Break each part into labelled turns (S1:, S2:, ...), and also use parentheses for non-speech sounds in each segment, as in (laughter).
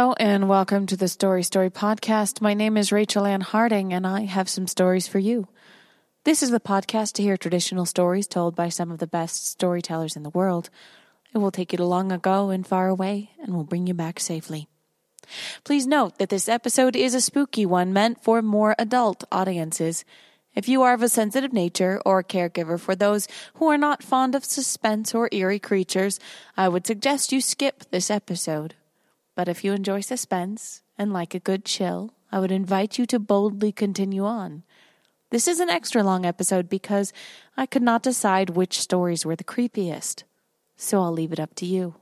S1: Hello and welcome to the Story Story podcast. My name is Rachel Ann Harding and I have some stories for you. This is the podcast to hear traditional stories told by some of the best storytellers in the world. It will take you to long ago and far away and will bring you back safely. Please note that this episode is a spooky one meant for more adult audiences. If you are of a sensitive nature or a caregiver for those who are not fond of suspense or eerie creatures, I would suggest you skip this episode. But if you enjoy suspense and like a good chill, I would invite you to boldly continue on. This is an extra long episode because I could not decide which stories were the creepiest. So I'll leave it up to you.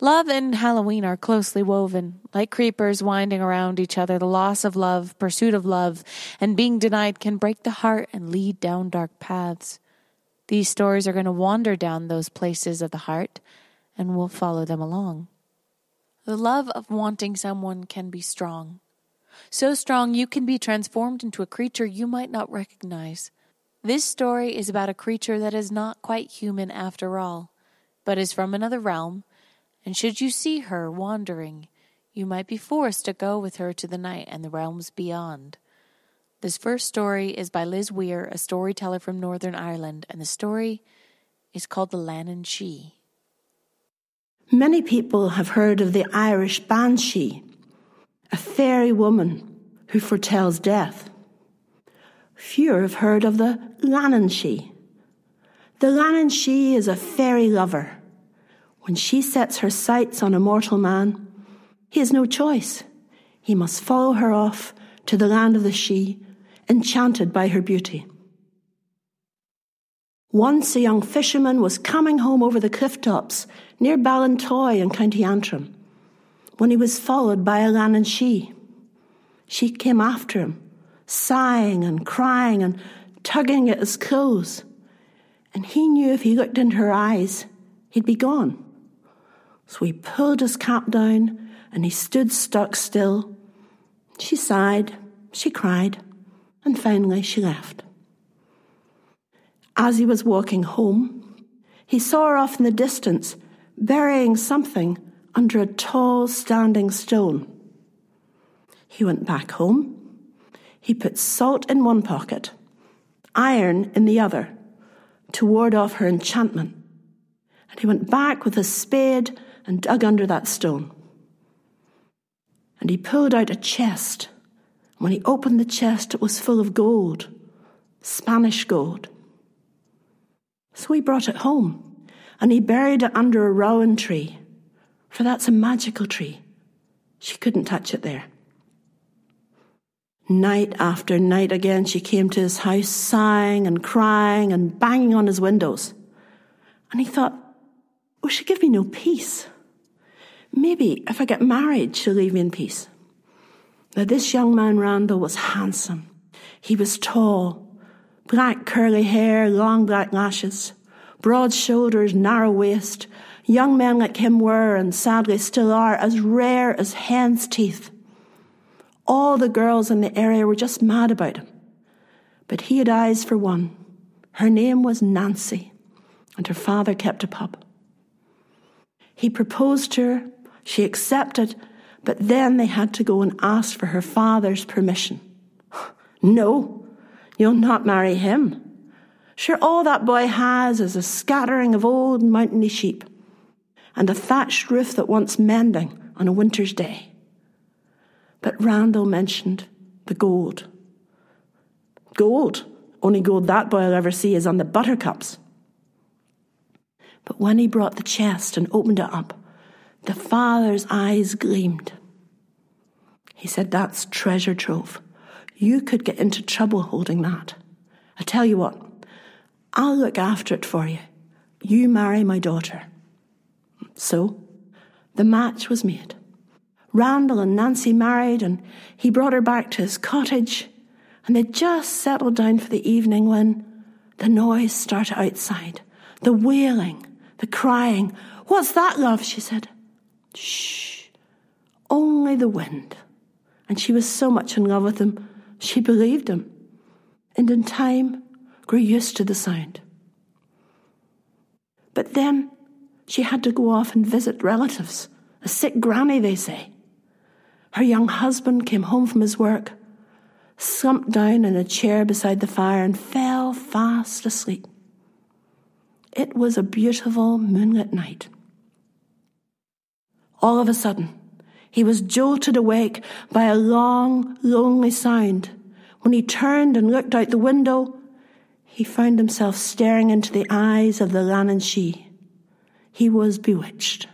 S1: Love and Halloween are closely woven. Like creepers winding around each other, the loss of love, pursuit of love, and being denied can break the heart and lead down dark paths. These stories are going to wander down those places of the heart, and we'll follow them along. The love of wanting someone can be strong. So strong you can be transformed into a creature you might not recognize. This story is about a creature that is not quite human after all, but is from another realm, and should you see her wandering, you might be forced to go with her to the night and the realms beyond. This first story is by Liz Weir, a storyteller from Northern Ireland, and the story is called The Lannan Shee.
S2: Many people have heard of the Irish Banshee, a fairy woman who foretells death. Fewer have heard of the Lannan Shee. The Lannan Shee is a fairy lover. When she sets her sights on a mortal man, he has no choice. He must follow her off to the land of the she, enchanted by her beauty. Once a young fisherman was coming home over the cliff tops near Ballintoy in County Antrim when he was followed by a Lannan Shee. She came after him, sighing and crying and tugging at his clothes. And he knew if he looked into her eyes, he'd be gone. So he pulled his cap down and he stood stock still. She sighed, she cried, and finally she left. As he was walking home, he saw her off in the distance, burying something under a tall standing stone. He went back home. He put salt in one pocket, iron in the other, to ward off her enchantment. And he went back with a spade and dug under that stone. And he pulled out a chest. When he opened the chest, it was full of gold, Spanish gold. So he brought it home and he buried it under a rowan tree, for that's a magical tree. She couldn't touch it there. Night after night again, she came to his house sighing and crying and banging on his windows. And he thought, oh, she give me no peace. Maybe if I get married, she'll leave me in peace. Now, this young man, Randall, was handsome. He was tall, black curly hair, long black lashes, broad shoulders, narrow waist. Young men like him were, and sadly still are, as rare as hen's teeth. All the girls in the area were just mad about him. But he had eyes for one. Her name was Nancy, and her father kept a pub. He proposed to her, she accepted, but then they had to go and ask for her father's permission. (sighs) No, You'll not marry him. Sure, all that boy has is a scattering of old mountainy sheep and a thatched roof that wants mending on a winter's day. But Randall mentioned the gold. Gold. Only gold that boy'll ever see is on the buttercups. But when he brought the chest and opened it up, the father's eyes gleamed. He said, That's treasure trove. You could get into trouble holding that. I tell you what, I'll look after it for you. You marry my daughter. So, the match was made. Randall and Nancy married, and he brought her back to his cottage, and they just settled down for the evening when the noise started outside. The wailing, the crying. What's that, love? she said. Shh. Only the wind. And she was so much in love with him she believed him, and in time grew used to the sound. But then she had to go off and visit relatives A sick granny, they say. Her young husband came home from his work, slumped down in a chair beside the fire, and fell fast asleep. It was a beautiful moonlit night. All of a sudden, he was jolted awake by a long, lonely sound. When he turned and looked out the window, he found himself staring into the eyes of the Lannan Shee. He was bewitched.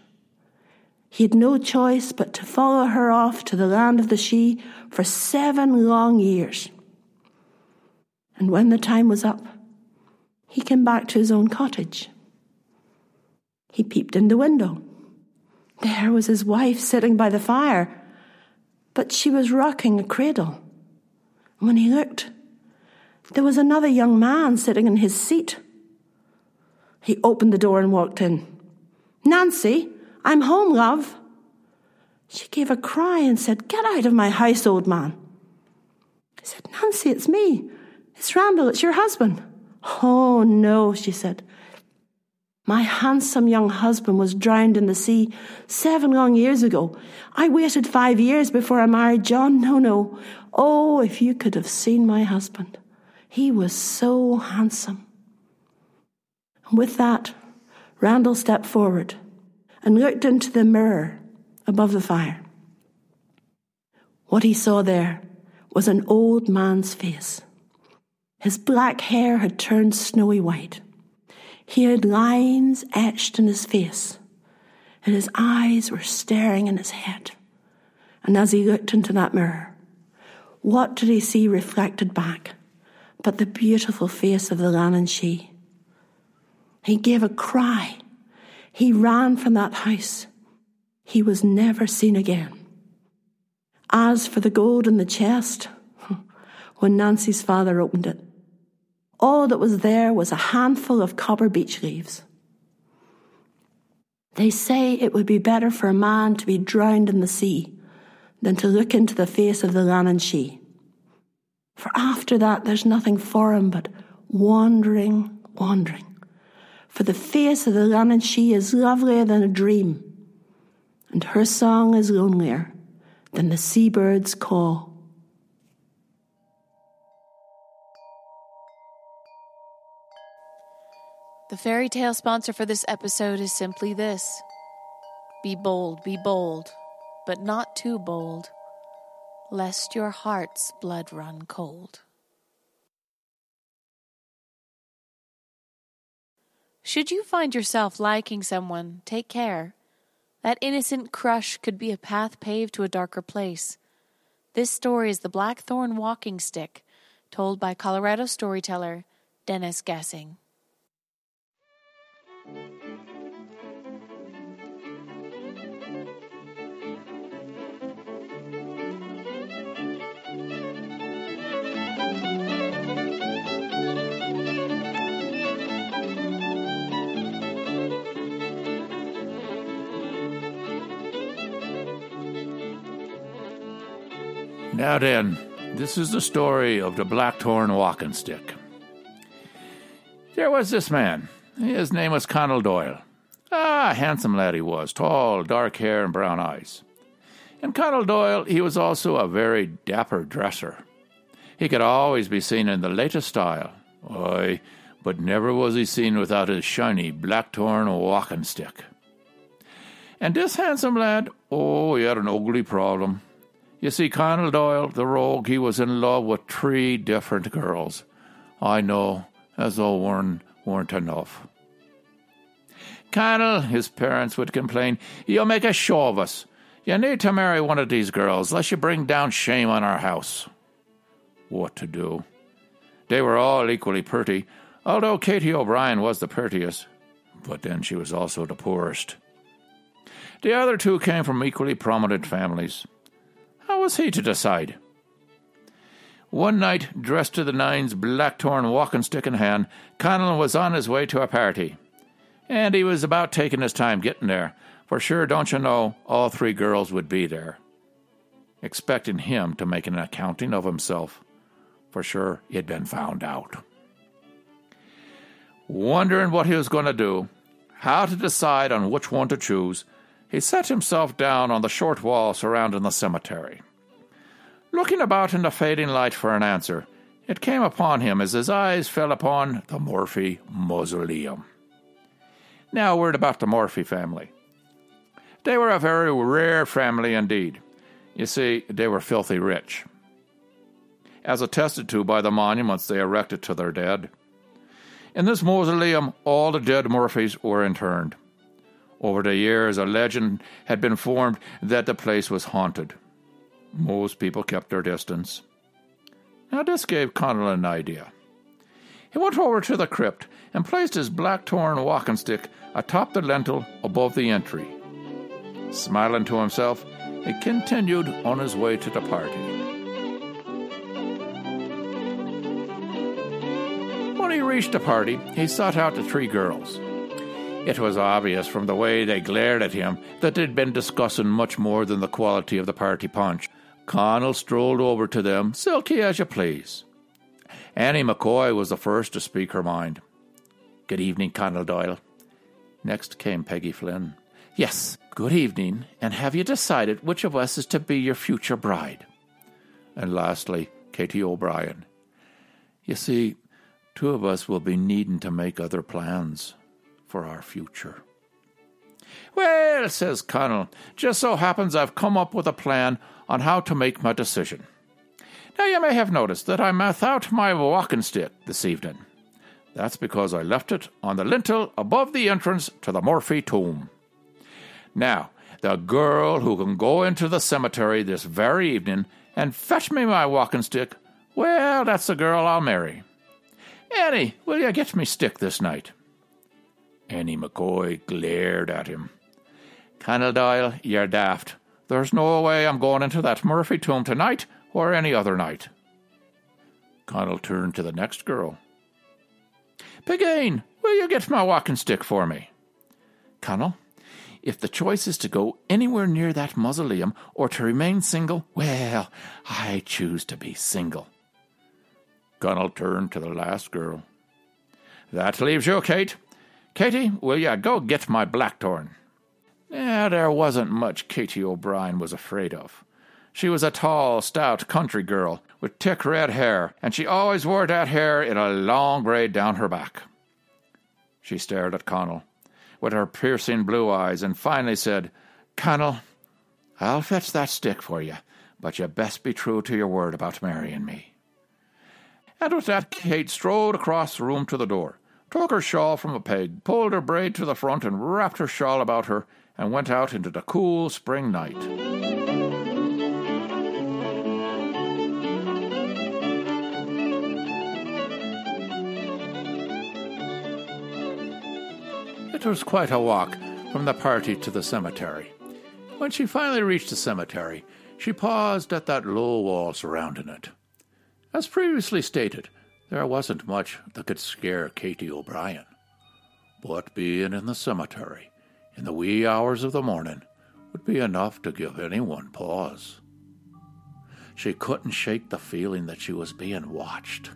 S2: He had no choice but to follow her off to the land of the She for seven long years. And when the time was up, he came back to his own cottage. He peeped in the window. There was his wife sitting by the fire, but she was rocking a cradle. When he looked, there was another young man sitting in his seat. He opened the door and walked in. Nancy, I'm home, love. She gave a cry and said, Get out of my house, old man. He said, Nancy, it's me. It's Randall, it's your husband. Oh, no, she said. My handsome young husband was drowned in the sea seven long years ago. I waited five years before I married John. No, no. Oh, if you could have seen my husband. He was so handsome. And with that, Randall stepped forward and looked into the mirror above the fire. What he saw there was an old man's face. His black hair had turned snowy white. He had lines etched in his face, and his eyes were staring in his head. And as he looked into that mirror, what did he see reflected back but the beautiful face of the Lannan Shee? He gave a cry he ran from that house. He was never seen again. As for the gold in the chest, (laughs) when Nancy's father opened it, all that was there was a handful of copper beech leaves. They say it would be better for a man to be drowned in the sea than to look into the face of the Lannan Shee. For after that, there's nothing for him but wandering, wandering for the face of the Lannan Shee is lovelier than a dream, and her song is lonelier than the seabird's call.
S1: The fairy tale sponsor for this episode is simply this Be bold, be bold, but not too bold, lest your heart's blood run cold. Should you find yourself liking someone, take care. That innocent crush could be a path paved to a darker place. This story is The Blackthorn Walking Stick, told by Colorado storyteller Dennis Gassing.
S3: Now then, this is the story of the Blackthorn Walking Stick. There was this man. His name was Connell Doyle. Ah, handsome lad he was, tall, dark hair, and brown eyes. And Connell Doyle, he was also a very dapper dresser. He could always be seen in the latest style. Aye, but never was he seen without his shiny blackthorn walking stick. And this handsome lad, oh, he had an ugly problem. You see, Connell Doyle, the rogue, he was in love with three different girls. I know, as though one weren't enough. Connell, his parents would complain, you'll make a show of us. You need to marry one of these girls, lest you bring down shame on our house. What to do? They were all equally pretty, although Katie O'Brien was the prettiest, but then she was also the poorest. The other two came from equally prominent families. Was he to decide? One night, dressed to the nines, blackthorn walking stick in hand, Connell was on his way to a party. And he was about taking his time getting there, for sure, don't you know, all three girls would be there. Expecting him to make an accounting of himself, for sure he had been found out. Wondering what he was going to do, how to decide on which one to choose, he sat himself down on the short wall surrounding the cemetery. Looking about in the fading light for an answer, it came upon him as his eyes fell upon the Murphy mausoleum. Now, a word about the Murphy family. They were a very rare family indeed. You see, they were filthy rich, as attested to by the monuments they erected to their dead. In this mausoleum, all the dead Murphys were interned. Over the years, a legend had been formed that the place was haunted. Most people kept their distance. Now, this gave Connell an idea. He went over to the crypt and placed his blackthorn walking stick atop the lintel above the entry. Smiling to himself, he continued on his way to the party. When he reached the party, he sought out the three girls. It was obvious from the way they glared at him that they'd been discussing much more than the quality of the party punch. Connell strolled over to them, silky as you please. Annie McCoy was the first to speak her mind. Good evening, Connell Doyle. Next came Peggy Flynn. Yes, good evening, and have you decided which of us is to be your future bride? And lastly, Katie O'Brien. You see, two of us will be needing to make other plans for our future. Well, says Connell, just so happens I've come up with a plan on how to make my decision. Now, you may have noticed that I'm without my walking stick this evening. That's because I left it on the lintel above the entrance to the Murphy tomb. Now, the girl who can go into the cemetery this very evening and fetch me my walking stick, well, that's the girl I'll marry. Annie, will you get me stick this night? Annie McCoy glared at him. Doyle, you're daft. There's no way I'm going into that Murphy tomb tonight or any other night. Connell turned to the next girl. Pegane, will you get my walking stick for me? Connell, if the choice is to go anywhere near that mausoleum or to remain single, well, I choose to be single. Connell turned to the last girl. That leaves you, Kate. Katie, will you go get my blackthorn? Yeah, there wasn't much Katie O'Brien was afraid of. She was a tall, stout country girl with thick red hair, and she always wore that hair in a long braid down her back. She stared at Connell with her piercing blue eyes and finally said, Connell, I'll fetch that stick for you, but you best be true to your word about marrying me. And with that, Kate strode across the room to the door took her shawl from a peg, pulled her braid to the front, and wrapped her shawl about her, and went out into the cool spring night. It was quite a walk from the party to the cemetery. When she finally reached the cemetery, she paused at that low wall surrounding it. As previously stated, there wasn't much that could scare Katie O'Brien. But being in the cemetery in the wee hours of the morning would be enough to give anyone pause. She couldn't shake the feeling that she was being watched.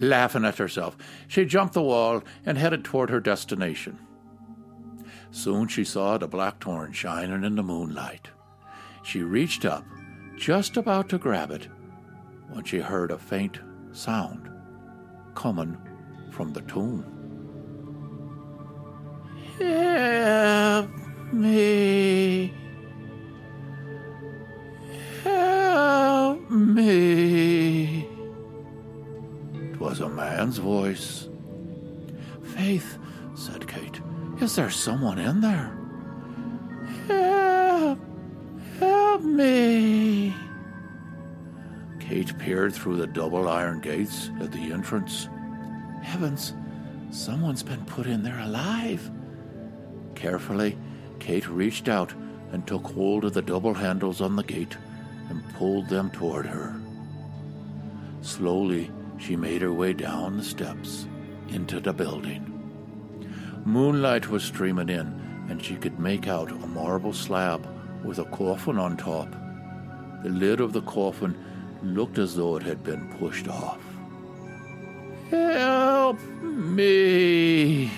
S3: Laughing at herself, she jumped the wall and headed toward her destination. Soon she saw the blackthorn shining in the moonlight. She reached up, just about to grab it, when she heard a faint sound coming from the tomb. Help me. Help me. It was a man's voice. Faith, said Kate, is there someone in there? Help, help me. Kate peered through the double iron gates at the entrance. Heavens, someone's been put in there alive. Carefully, Kate reached out and took hold of the double handles on the gate and pulled them toward her. Slowly, she made her way down the steps into the building. Moonlight was streaming in, and she could make out a marble slab with a coffin on top. The lid of the coffin looked as though it had been pushed off. Help me!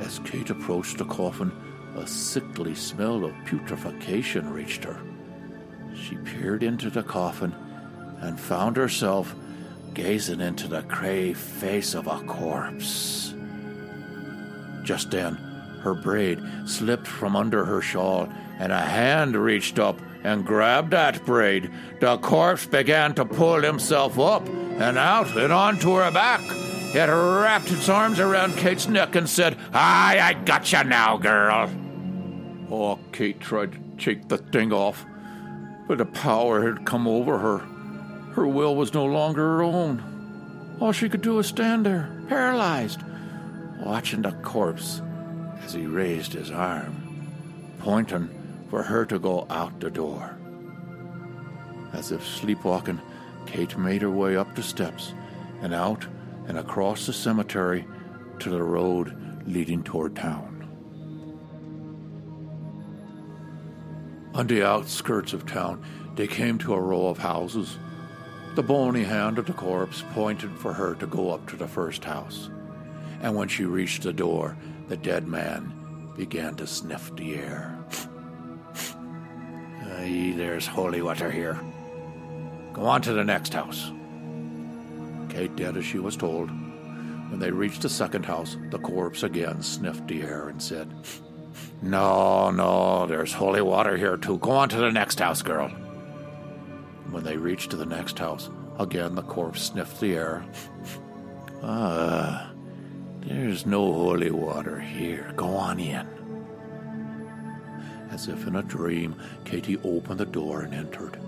S3: As Kate approached the coffin, a sickly smell of putrefaction reached her. She peered into the coffin and found herself gazing into the grey face of a corpse. Just then, her braid slipped from under her shawl, and a hand reached up and grabbed that braid. The corpse began to pull himself up and out and onto her back. It wrapped its arms around Kate's neck and said, Aye, I got you now, girl. Oh, Kate tried to shake the thing off, but the power had come over her. Her will was no longer her own. All she could do was stand there, paralyzed, watching the corpse as he raised his arm, pointing for her to go out the door. As if sleepwalking, Kate made her way up the steps and out and across the cemetery to the road leading toward town. On the outskirts of town, they came to a row of houses. The bony hand of the corpse pointed for her to go up to the first house. And when she reached the door, the dead man began to sniff the air. Aye, there's holy water here. Go on to the next house. Kate did as she was told. When they reached the second house, the corpse again sniffed the air and said, No, no, there's holy water here too. Go on to the next house, girl. When they reached the next house, again the corpse sniffed the air. Ah, there's no holy water here. Go on in. As if in a dream, Katie opened the door and entered.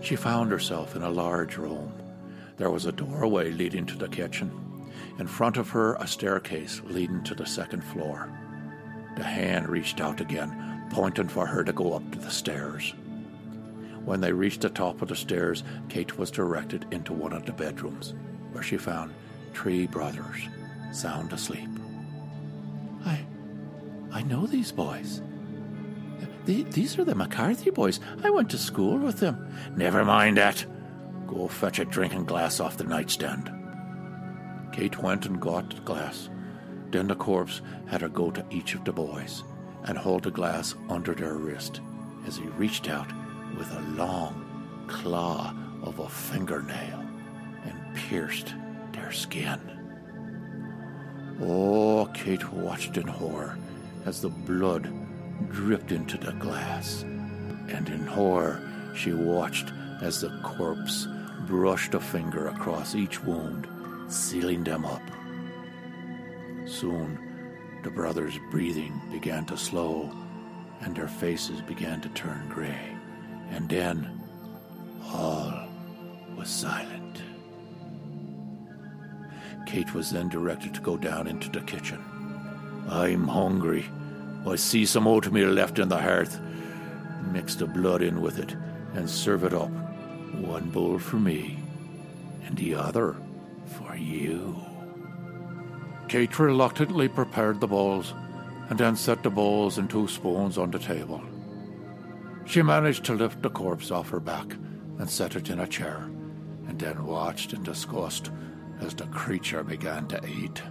S3: She found herself in a large room. There was a doorway leading to the kitchen. In front of her, a staircase leading to the second floor. The hand reached out again, pointing for her to go up to the stairs. When they reached the top of the stairs, Kate was directed into one of the bedrooms, where she found three brothers sound asleep. I. I know these boys. These are the McCarthy boys. I went to school with them. Never mind that. Go fetch a drinking glass off the nightstand. Kate went and got the glass. Then the corpse had her go to each of the boys and hold the glass under their wrist as he reached out with a long claw of a fingernail and pierced their skin. Oh, Kate watched in horror as the blood dripped into the glass, and in horror she watched as the corpse brushed a finger across each wound, sealing them up. Soon, the brothers' breathing began to slow, and their faces began to turn gray, and then all was silent. Kate was then directed to go down into the kitchen. I'm hungry. I see some oatmeal left in the hearth. Mix the blood in with it and serve it up one bowl for me, and the other for you. Kate reluctantly prepared the bowls, and then set the bowls and two spoons on the table. She managed to lift the corpse off her back and set it in a chair, and then watched in disgust as the creature began to eat.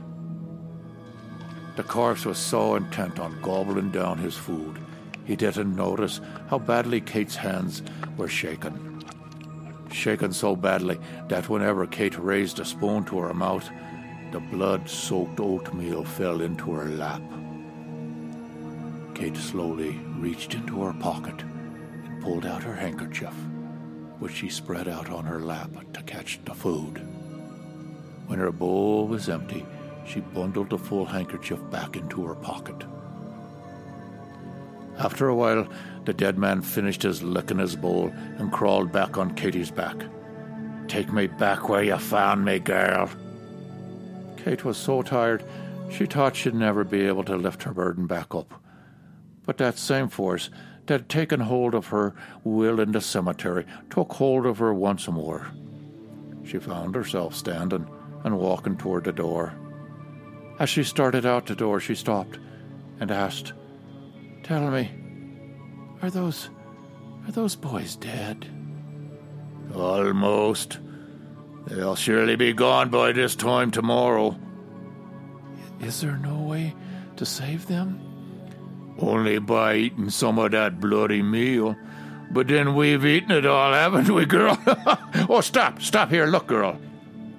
S3: The corpse was so intent on gobbling down his food, he didn't notice how badly Kate's hands were shaken shaken so badly that whenever Kate raised a spoon to her mouth, the blood soaked oatmeal fell into her lap. Kate slowly reached into her pocket and pulled out her handkerchief, which she spread out on her lap to catch the food. When her bowl was empty, she bundled the full handkerchief back into her pocket. After a while, the dead man finished his licking his bowl and crawled back on Katie's back. Take me back where you found me, girl. Kate was so tired she thought she'd never be able to lift her burden back up. But that same force that had taken hold of her will in the cemetery took hold of her once more. She found herself standing and walking toward the door. As she started out the door, she stopped and asked, Tell me, are those. are those boys dead? Almost. They'll surely be gone by this time tomorrow. Is there no way to save them? Only by eating some of that bloody meal. But then we've eaten it all, haven't we, girl? (laughs) oh, stop, stop here, look, girl.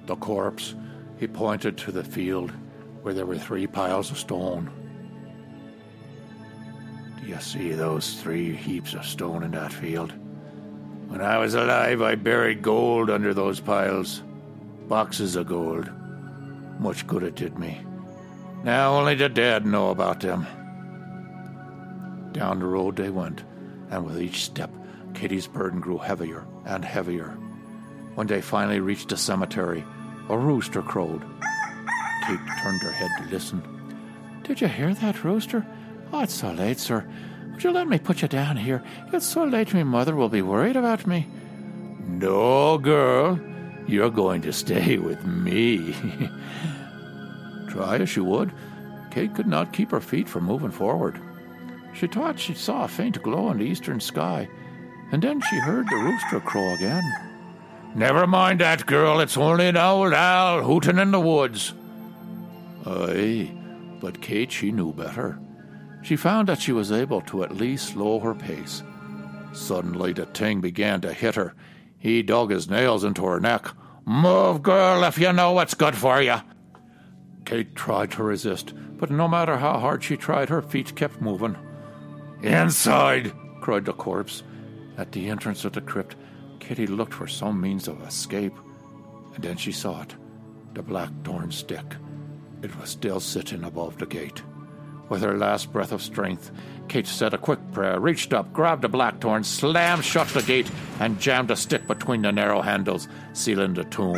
S3: The corpse. He pointed to the field where there were three piles of stone. Do you see those three heaps of stone in that field? When I was alive, I buried gold under those piles. Boxes of gold. Much good it did me. Now only the dead know about them. Down the road they went, and with each step, Kitty's burden grew heavier and heavier. When they finally reached the cemetery, a rooster crowed. Kate turned her head to listen. Did you hear that, rooster? Oh, it's so late, sir. Would you let me put you down here? It's so late my mother will be worried about me. No, girl. You're going to stay (laughs) with me. (laughs) Try as she would, Kate could not keep her feet from moving forward. She thought she saw a faint glow in the eastern sky, and then she heard the rooster crow again. Never mind that, girl. It's only an old owl hooting in the woods. Aye, but Kate, she knew better. She found that she was able to at least slow her pace. Suddenly, the thing began to hit her. He dug his nails into her neck. Move, girl, if you know what's good for you. Kate tried to resist, but no matter how hard she tried, her feet kept moving. Inside! cried the corpse. At the entrance of the crypt, Kitty looked for some means of escape, and then she saw it the blackthorn stick. It was still sitting above the gate. With her last breath of strength, Kate said a quick prayer, reached up, grabbed the blackthorn, slammed shut the gate, and jammed a stick between the narrow handles, sealing the tomb.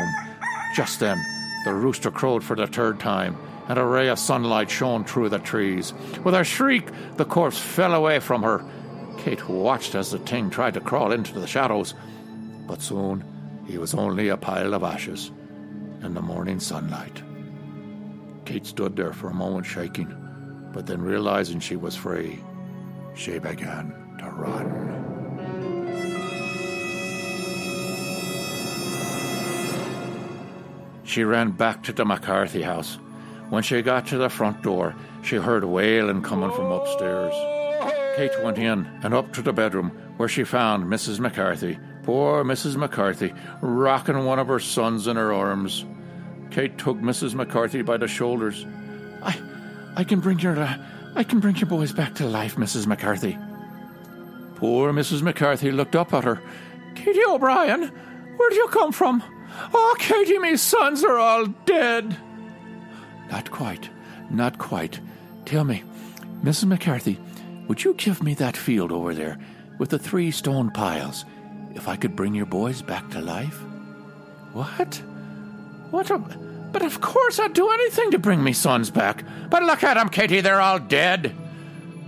S3: Just then, the rooster crowed for the third time, and a ray of sunlight shone through the trees. With a shriek, the corpse fell away from her. Kate watched as the thing tried to crawl into the shadows, but soon he was only a pile of ashes in the morning sunlight. Kate stood there for a moment shaking, but then realizing she was free, she began to run. She ran back to the McCarthy house. When she got to the front door, she heard wailing coming from upstairs. Kate went in and up to the bedroom where she found Mrs. McCarthy, poor Mrs. McCarthy, rocking one of her sons in her arms. Kate took Mrs. McCarthy by the shoulders. I, I can bring your, uh, I can bring your boys back to life, Mrs. McCarthy. Poor Mrs. McCarthy looked up at her. Katie O'Brien, where do you come from? Oh, Katie, me sons are all dead. Not quite, not quite. Tell me, Mrs. McCarthy, would you give me that field over there with the three stone piles if I could bring your boys back to life? What? What a. But of course I'd do anything to bring me sons back. But look at 'em, Katie, they're all dead.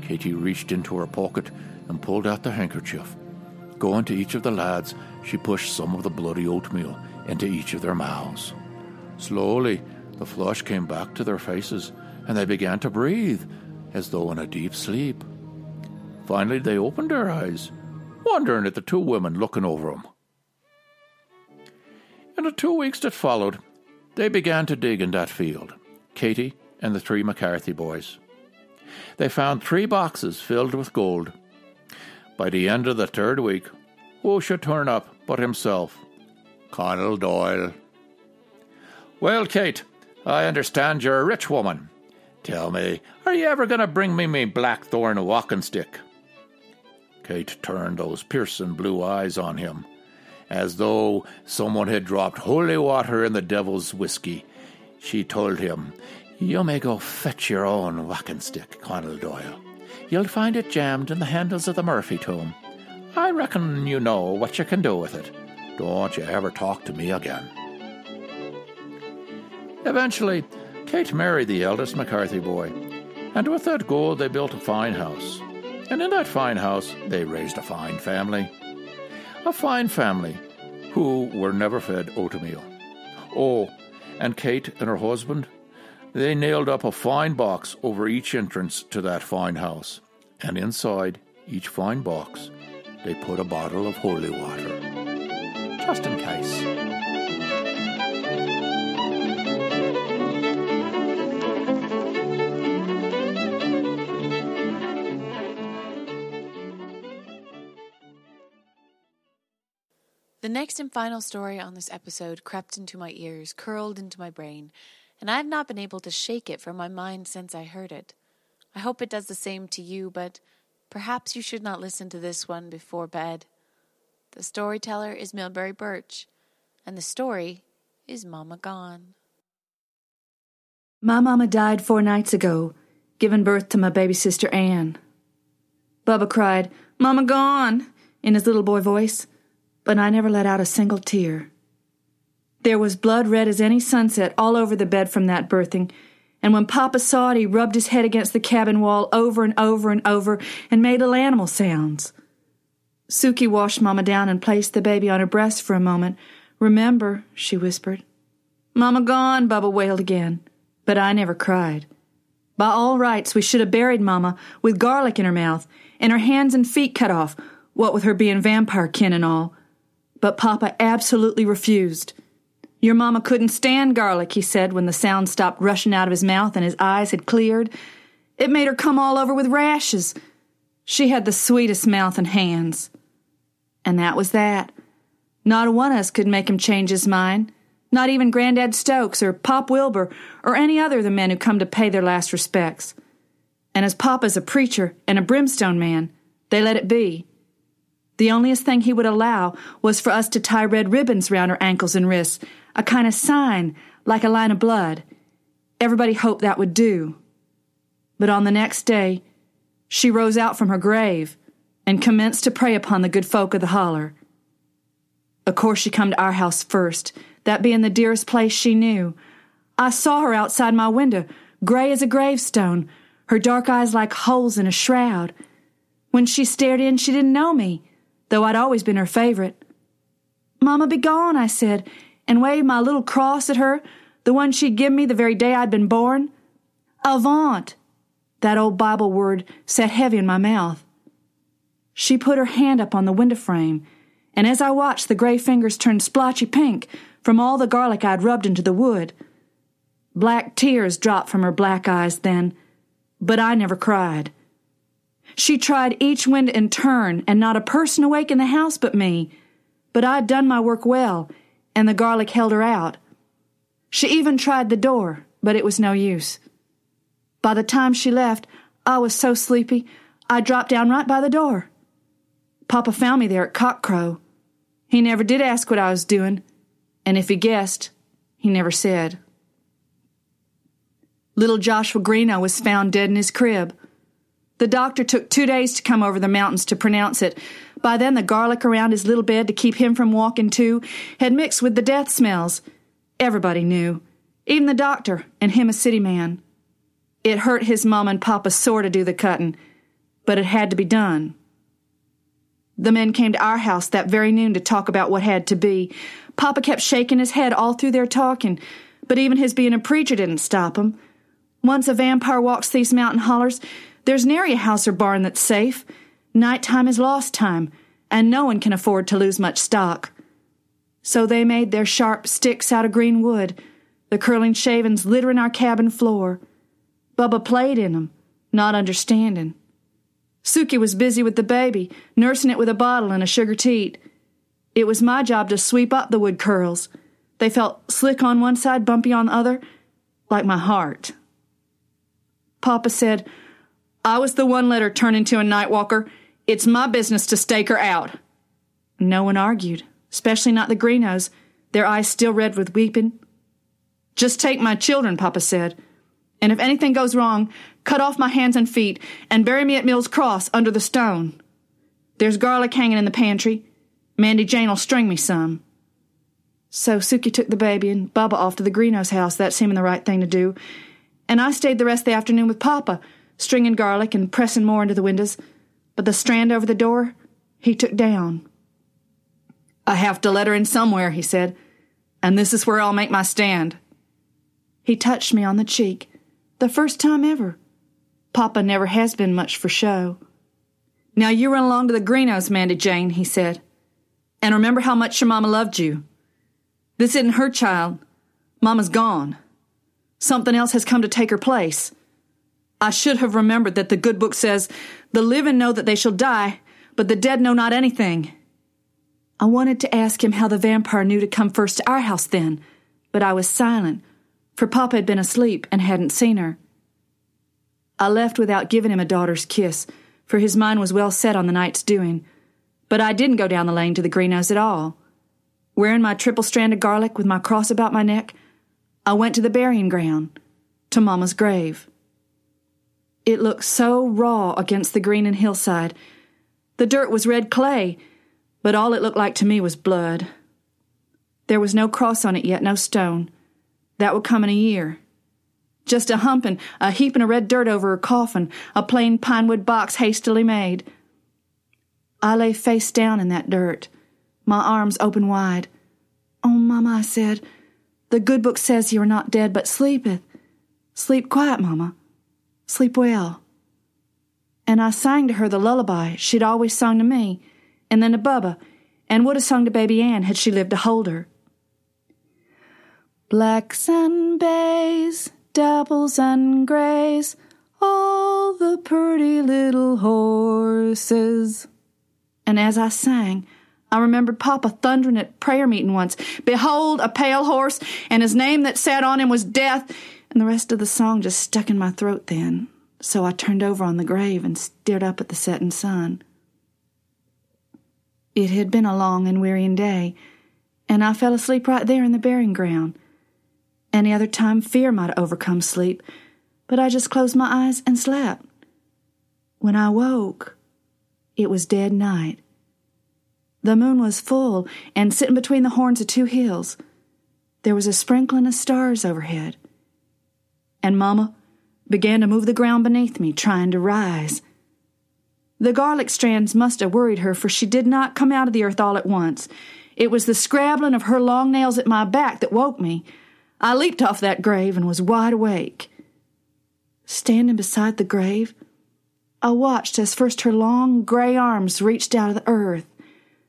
S3: Katie reached into her pocket and pulled out the handkerchief. Going to each of the lads, she pushed some of the bloody oatmeal into each of their mouths. Slowly, the flush came back to their faces, and they began to breathe as though in a deep sleep. Finally, they opened their eyes, wondering at the two women looking over them. In the two weeks that followed, they began to dig in that field, Katie and the three McCarthy boys. They found three boxes filled with gold. By the end of the third week, who should turn up but himself, Connell Doyle. Well, Kate, I understand you're a rich woman. Tell me, are you ever going to bring me me blackthorn walking stick? Kate turned those piercing blue eyes on him, as though someone had dropped holy water in the devil's whiskey. She told him, You may go fetch your own walking stick, Connell Doyle. You'll find it jammed in the handles of the Murphy tomb. I reckon you know what you can do with it. Don't you ever talk to me again. Eventually, Kate married the eldest McCarthy boy, and with that gold they built a fine house. And in that fine house they raised a fine family. A fine family who were never fed oatmeal. Oh, and Kate and her husband, they nailed up a fine box over each entrance to that fine house, and inside each fine box they put a bottle of holy water, just in case.
S1: The next and final story on this episode crept into my ears, curled into my brain, and I have not been able to shake it from my mind since I heard it. I hope it does the same to you, but perhaps you should not listen to this one before bed. The storyteller is Milbre Burch, and the story is Mama Gone.
S4: My mama died four nights ago, giving birth to my baby sister Anne. Bubba cried, Mama gone, in his little boy voice, but I never let out a single tear. There was blood red as any sunset all over the bed from that birthing, and when Papa saw it, he rubbed his head against the cabin wall over and over and over and made little animal sounds. Suki washed Mama down and placed the baby on her breast for a moment. Remember, she whispered. Mama gone, Bubba wailed again but I never cried. By all rights, we should have buried Mama with garlic in her mouth and her hands and feet cut off, what with her being vampire kin and all. But Papa absolutely refused. Your Mamma couldn't stand garlic, he said when the sound stopped rushing out of his mouth and his eyes had cleared. It made her come all over with rashes. She had the sweetest mouth and hands. And that was that. Not a one of us could make him change his mind. Not even Grandad Stokes or Pop Wilbur or any other of the men who come to pay their last respects. And as Papa's a preacher and a brimstone man, they let it be. The onlyest thing he would allow was for us to tie red ribbons round our ankles and wrists, a kind of sign, like a line of blood. Everybody hoped that would do. But on the next day, she rose out from her grave and commenced to prey upon the good folk of the holler. Of course, she come to our house first, that being the dearest place she knew. I saw her outside my window, gray as a gravestone, her dark eyes like holes in a shroud. When she stared in, she didn't know me, though I'd always been her favorite. Mama, be gone, I said, and waved my little cross at her, the one she'd given me the very day I'd been born. Avaunt! That old Bible word sat heavy in my mouth. She put her hand up on the window frame, and as I watched, the gray fingers turned splotchy pink from all the garlic I'd rubbed into the wood. Black tears dropped from her black eyes then, but I never cried. She tried each window in turn, and not a person awake in the house but me. But I'd done my work well, and the garlic held her out. She even tried the door, but it was no use. By the time she left, I was so sleepy, I dropped down right by the door. Papa found me there at cockcrow. He never did ask what I was doing, and if he guessed, he never said. Little Joshua Greeno was found dead in his crib. The doctor took two days to come over the mountains to pronounce it. By then, the garlic around his little bed to keep him from walking too had mixed with the death smells. Everybody knew, even the doctor and him a city man. It hurt his mom and papa sore to do the cutting, but it had to be done. The men came to our house that very noon to talk about what had to be. Papa kept shaking his head all through their talking, but even his being a preacher didn't stop him. Once a vampire walks these mountain hollers, there's nary a house or barn that's safe. Night time is lost time, and no one can afford to lose much stock. So they made their sharp sticks out of green wood, the curling shavings littering our cabin floor. Bubba played in 'em, not understanding. Suki was busy with the baby, nursing it with a bottle and a sugar teat. It was my job to sweep up the wood curls. They felt slick on one side, bumpy on the other, like my heart. Papa said, I was the one let her turn into a night walker. It's my business to stake her out. No one argued, especially not the Greenos, their eyes still red with weeping. Just take my children, Papa said, and if anything goes wrong, cut off my hands and feet and bury me at Mill's Cross under the stone. There's garlic hanging in the pantry. Mandy Jane'll string me some. So Suki took the baby and Bubba off to the Greenos' house, that seeming the right thing to do, and I stayed the rest of the afternoon with Papa, stringing garlic and pressing more into the windows, but the strand over the door he took down. I have to let her in somewhere, he said, and this is where I'll make my stand. He touched me on the cheek, the first time ever. Papa never has been much for show. Now you run along to the Greenos', Mandy Jane, he said. And remember how much your mama loved you. This isn't her child. Mama's gone. Something else has come to take her place. I should have remembered that the good book says, The living know that they shall die, but the dead know not anything. I wanted to ask him how the vampire knew to come first to our house then, but I was silent, for Papa had been asleep and hadn't seen her. I left without giving him a daughter's kiss, for his mind was well set on the night's doing. But I didn't go down the lane to the greenhouse at all. Wearing my triple stranded garlic with my cross about my neck, I went to the burying ground, to Mamma's grave. It looked so raw against the green and hillside. The dirt was red clay, but all it looked like to me was blood. There was no cross on it yet, no stone. That would come in a year. Just a humping, a heaping of red dirt over her coffin, a plain pine wood box hastily made. I lay face down in that dirt, my arms open wide. Oh, Mamma, I said, the good book says you are not dead, but sleepeth. Sleep quiet, Mamma. Sleep well. And I sang to her the lullaby she'd always sung to me, and then to Bubba, and would have sung to baby Ann had she lived to hold her. Blacks and bays, daples and grays, all the pretty little horses. And as I sang, I remembered Papa thundering at prayer meeting once, Behold, a pale horse, and his name that sat on him was Death. And the rest of the song just stuck in my throat then. So I turned over on the grave and stared up at the setting sun. It had been a long and wearying day, and I fell asleep right there in the burying ground. Any other time, fear might have overcome sleep, but I just closed my eyes and slept. When I woke, it was dead night. The moon was full and sitting between the horns of two hills. There was a sprinkling of stars overhead. And Mamma began to move the ground beneath me, trying to rise. The garlic strands must have worried her, for she did not come out of the earth all at once. It was the scrabbling of her long nails at my back that woke me. I leaped off that grave and was wide awake. Standing beside the grave, I watched as first her long gray arms reached out of the earth,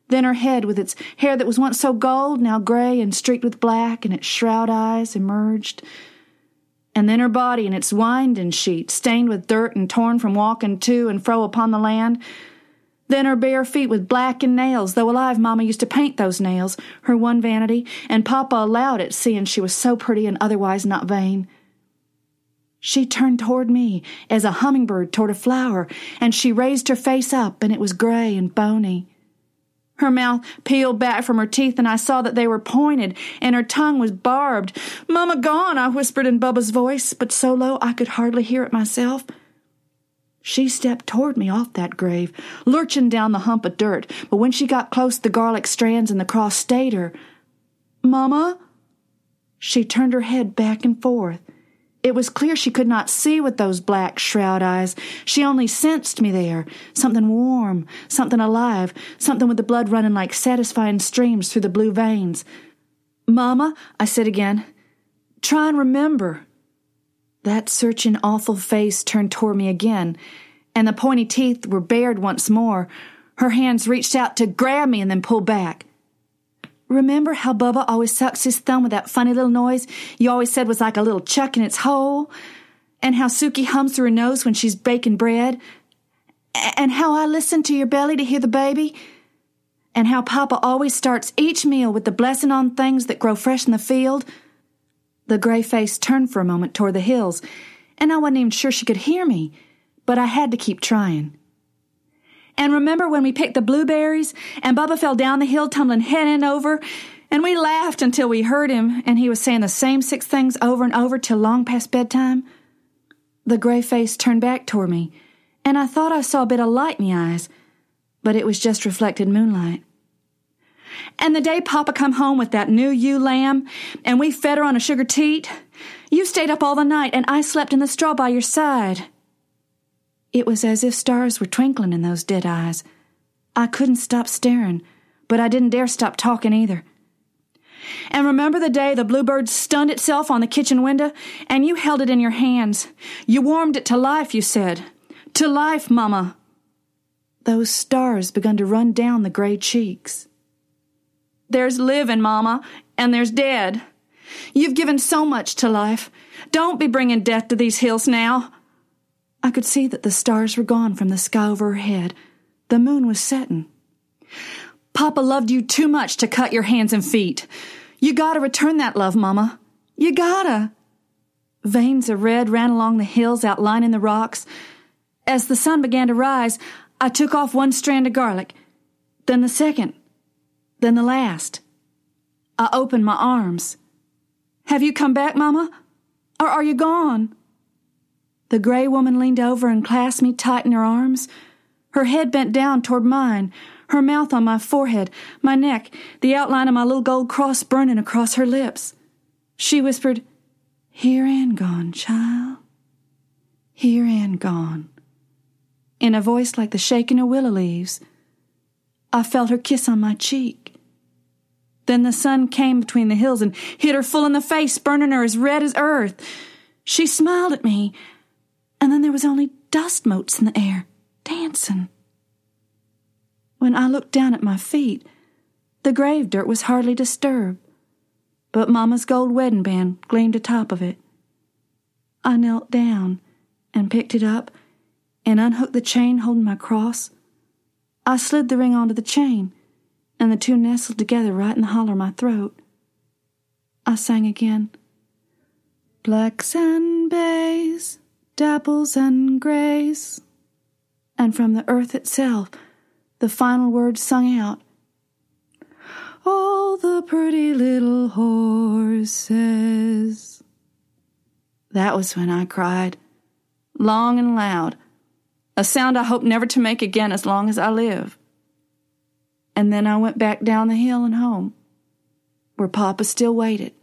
S4: then her head with its hair that was once so gold, now gray and streaked with black, and its shroud eyes emerged. And then her body in its winding sheet, stained with dirt and torn from walking to and fro upon the land. Then her bare feet with blackened nails, though alive, Mamma used to paint those nails, her one vanity, and Papa allowed it, seeing she was so pretty and otherwise not vain. She turned toward me as a hummingbird toward a flower, and she raised her face up, and it was gray and bony. Her mouth peeled back from her teeth, and I saw that they were pointed, and her tongue was barbed. Mamma gone, I whispered in Bubba's voice, but so low I could hardly hear it myself. She stepped toward me off that grave, lurching down the hump of dirt, but when she got close, the garlic strands and the cross stayed her. Mamma? She turned her head back and forth. It was clear she could not see with those black shroud eyes. She only sensed me there. Something warm, something alive, something with the blood running like satisfying streams through the blue veins. Mamma, I said again, try and remember. That searching, awful face turned toward me again, and the pointy teeth were bared once more. Her hands reached out to grab me and then pull back. Remember how Bubba always sucks his thumb with that funny little noise you always said was like a little chuck in its hole? And how Suki hums through her nose when she's baking bread? And how I listen to your belly to hear the baby? And how Papa always starts each meal with the blessing on things that grow fresh in the field? The gray face turned for a moment toward the hills, and I wasn't even sure she could hear me, but I had to keep trying. And remember when we picked the blueberries and Bubba fell down the hill tumbling head and over? And we laughed until we heard him, and he was saying the same six things over and over till long past bedtime. The gray face turned back toward me, and I thought I saw a bit of light in the eyes, but it was just reflected moonlight. And the day Papa come home with that new ewe lamb, and we fed her on a sugar teat, you stayed up all the night, and I slept in the straw by your side. It was as if stars were twinkling in those dead eyes. I couldn't stop staring, but I didn't dare stop talking either. And remember the day the bluebird stunned itself on the kitchen window, and you held it in your hands. You warmed it to life, you said. To life, Mamma. Those stars begun to run down the gray cheeks. There's living, Mamma, and there's dead. You've given so much to life. Don't be bringing death to these hills now. I could see that the stars were gone from the sky overhead. The moon was setting. Papa loved you too much to cut your hands and feet. You gotta return that love, Mama. You gotta. Veins of red ran along the hills outlining the rocks. As the sun began to rise, I took off one strand of garlic, then the second, then the last. I opened my arms. Have you come back, Mama? Or are you gone? The gray woman leaned over and clasped me tight in her arms. Her head bent down toward mine, her mouth on my forehead, my neck, the outline of my little gold cross burning across her lips. She whispered, Here and gone, child. Here and gone. In a voice like the shaking of willow leaves. I felt her kiss on my cheek. Then the sun came between the hills and hit her full in the face, burning her as red as earth. She smiled at me, and then there was only dust motes in the air, dancing. When I looked down at my feet, the grave dirt was hardly disturbed, but Mamma's gold wedding band gleamed atop of it. I knelt down and picked it up and unhooked the chain holding my cross. I slid the ring onto the chain, and the two nestled together right in the hollow of my throat. I sang again. Black sand bays, dapples and grays. And from the earth itself, the final words sung out. All the pretty little horses. That was when I cried, long and loud, a sound I hope never to make again as long as I live. And then I went back down the hill and home, where Papa still waited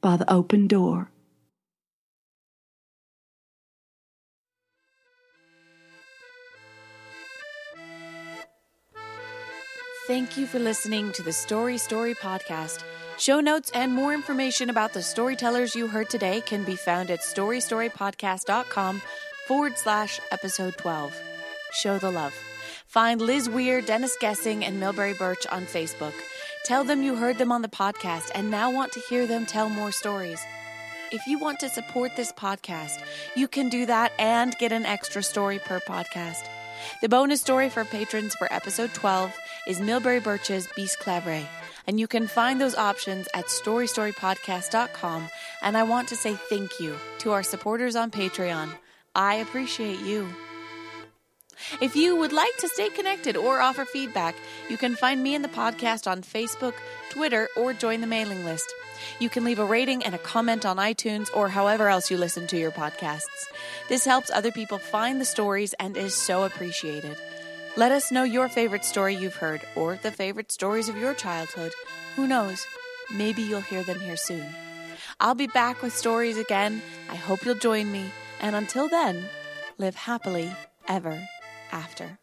S4: by the open door.
S1: Thank you for listening to the Story Story podcast. Show notes and more information about the storytellers you heard today can be found at storystorypodcast.com forward slash episode 12. Show the love. Find Liz Weir, Dennis Gessing, and Milbre Burch on Facebook. Tell them you heard them on the podcast and now want to hear them tell more stories. If you want to support this podcast, you can do that and get an extra story per podcast. The bonus story for patrons for episode 12 is Milbre Burch's Beast Clavray, and you can find those options at storystorypodcast.com. And I want to say thank you to our supporters on Patreon. I appreciate you. If you would like to stay connected or offer feedback, you can find me and the podcast on Facebook, Twitter, or join the mailing list. You can leave a rating and a comment on iTunes or however else you listen to your podcasts. This helps other people find the stories and is so appreciated. Let us know your favorite story you've heard or the favorite stories of your childhood. Who knows? Maybe you'll hear them here soon. I'll be back with stories again. I hope you'll join me. And until then, live happily ever after.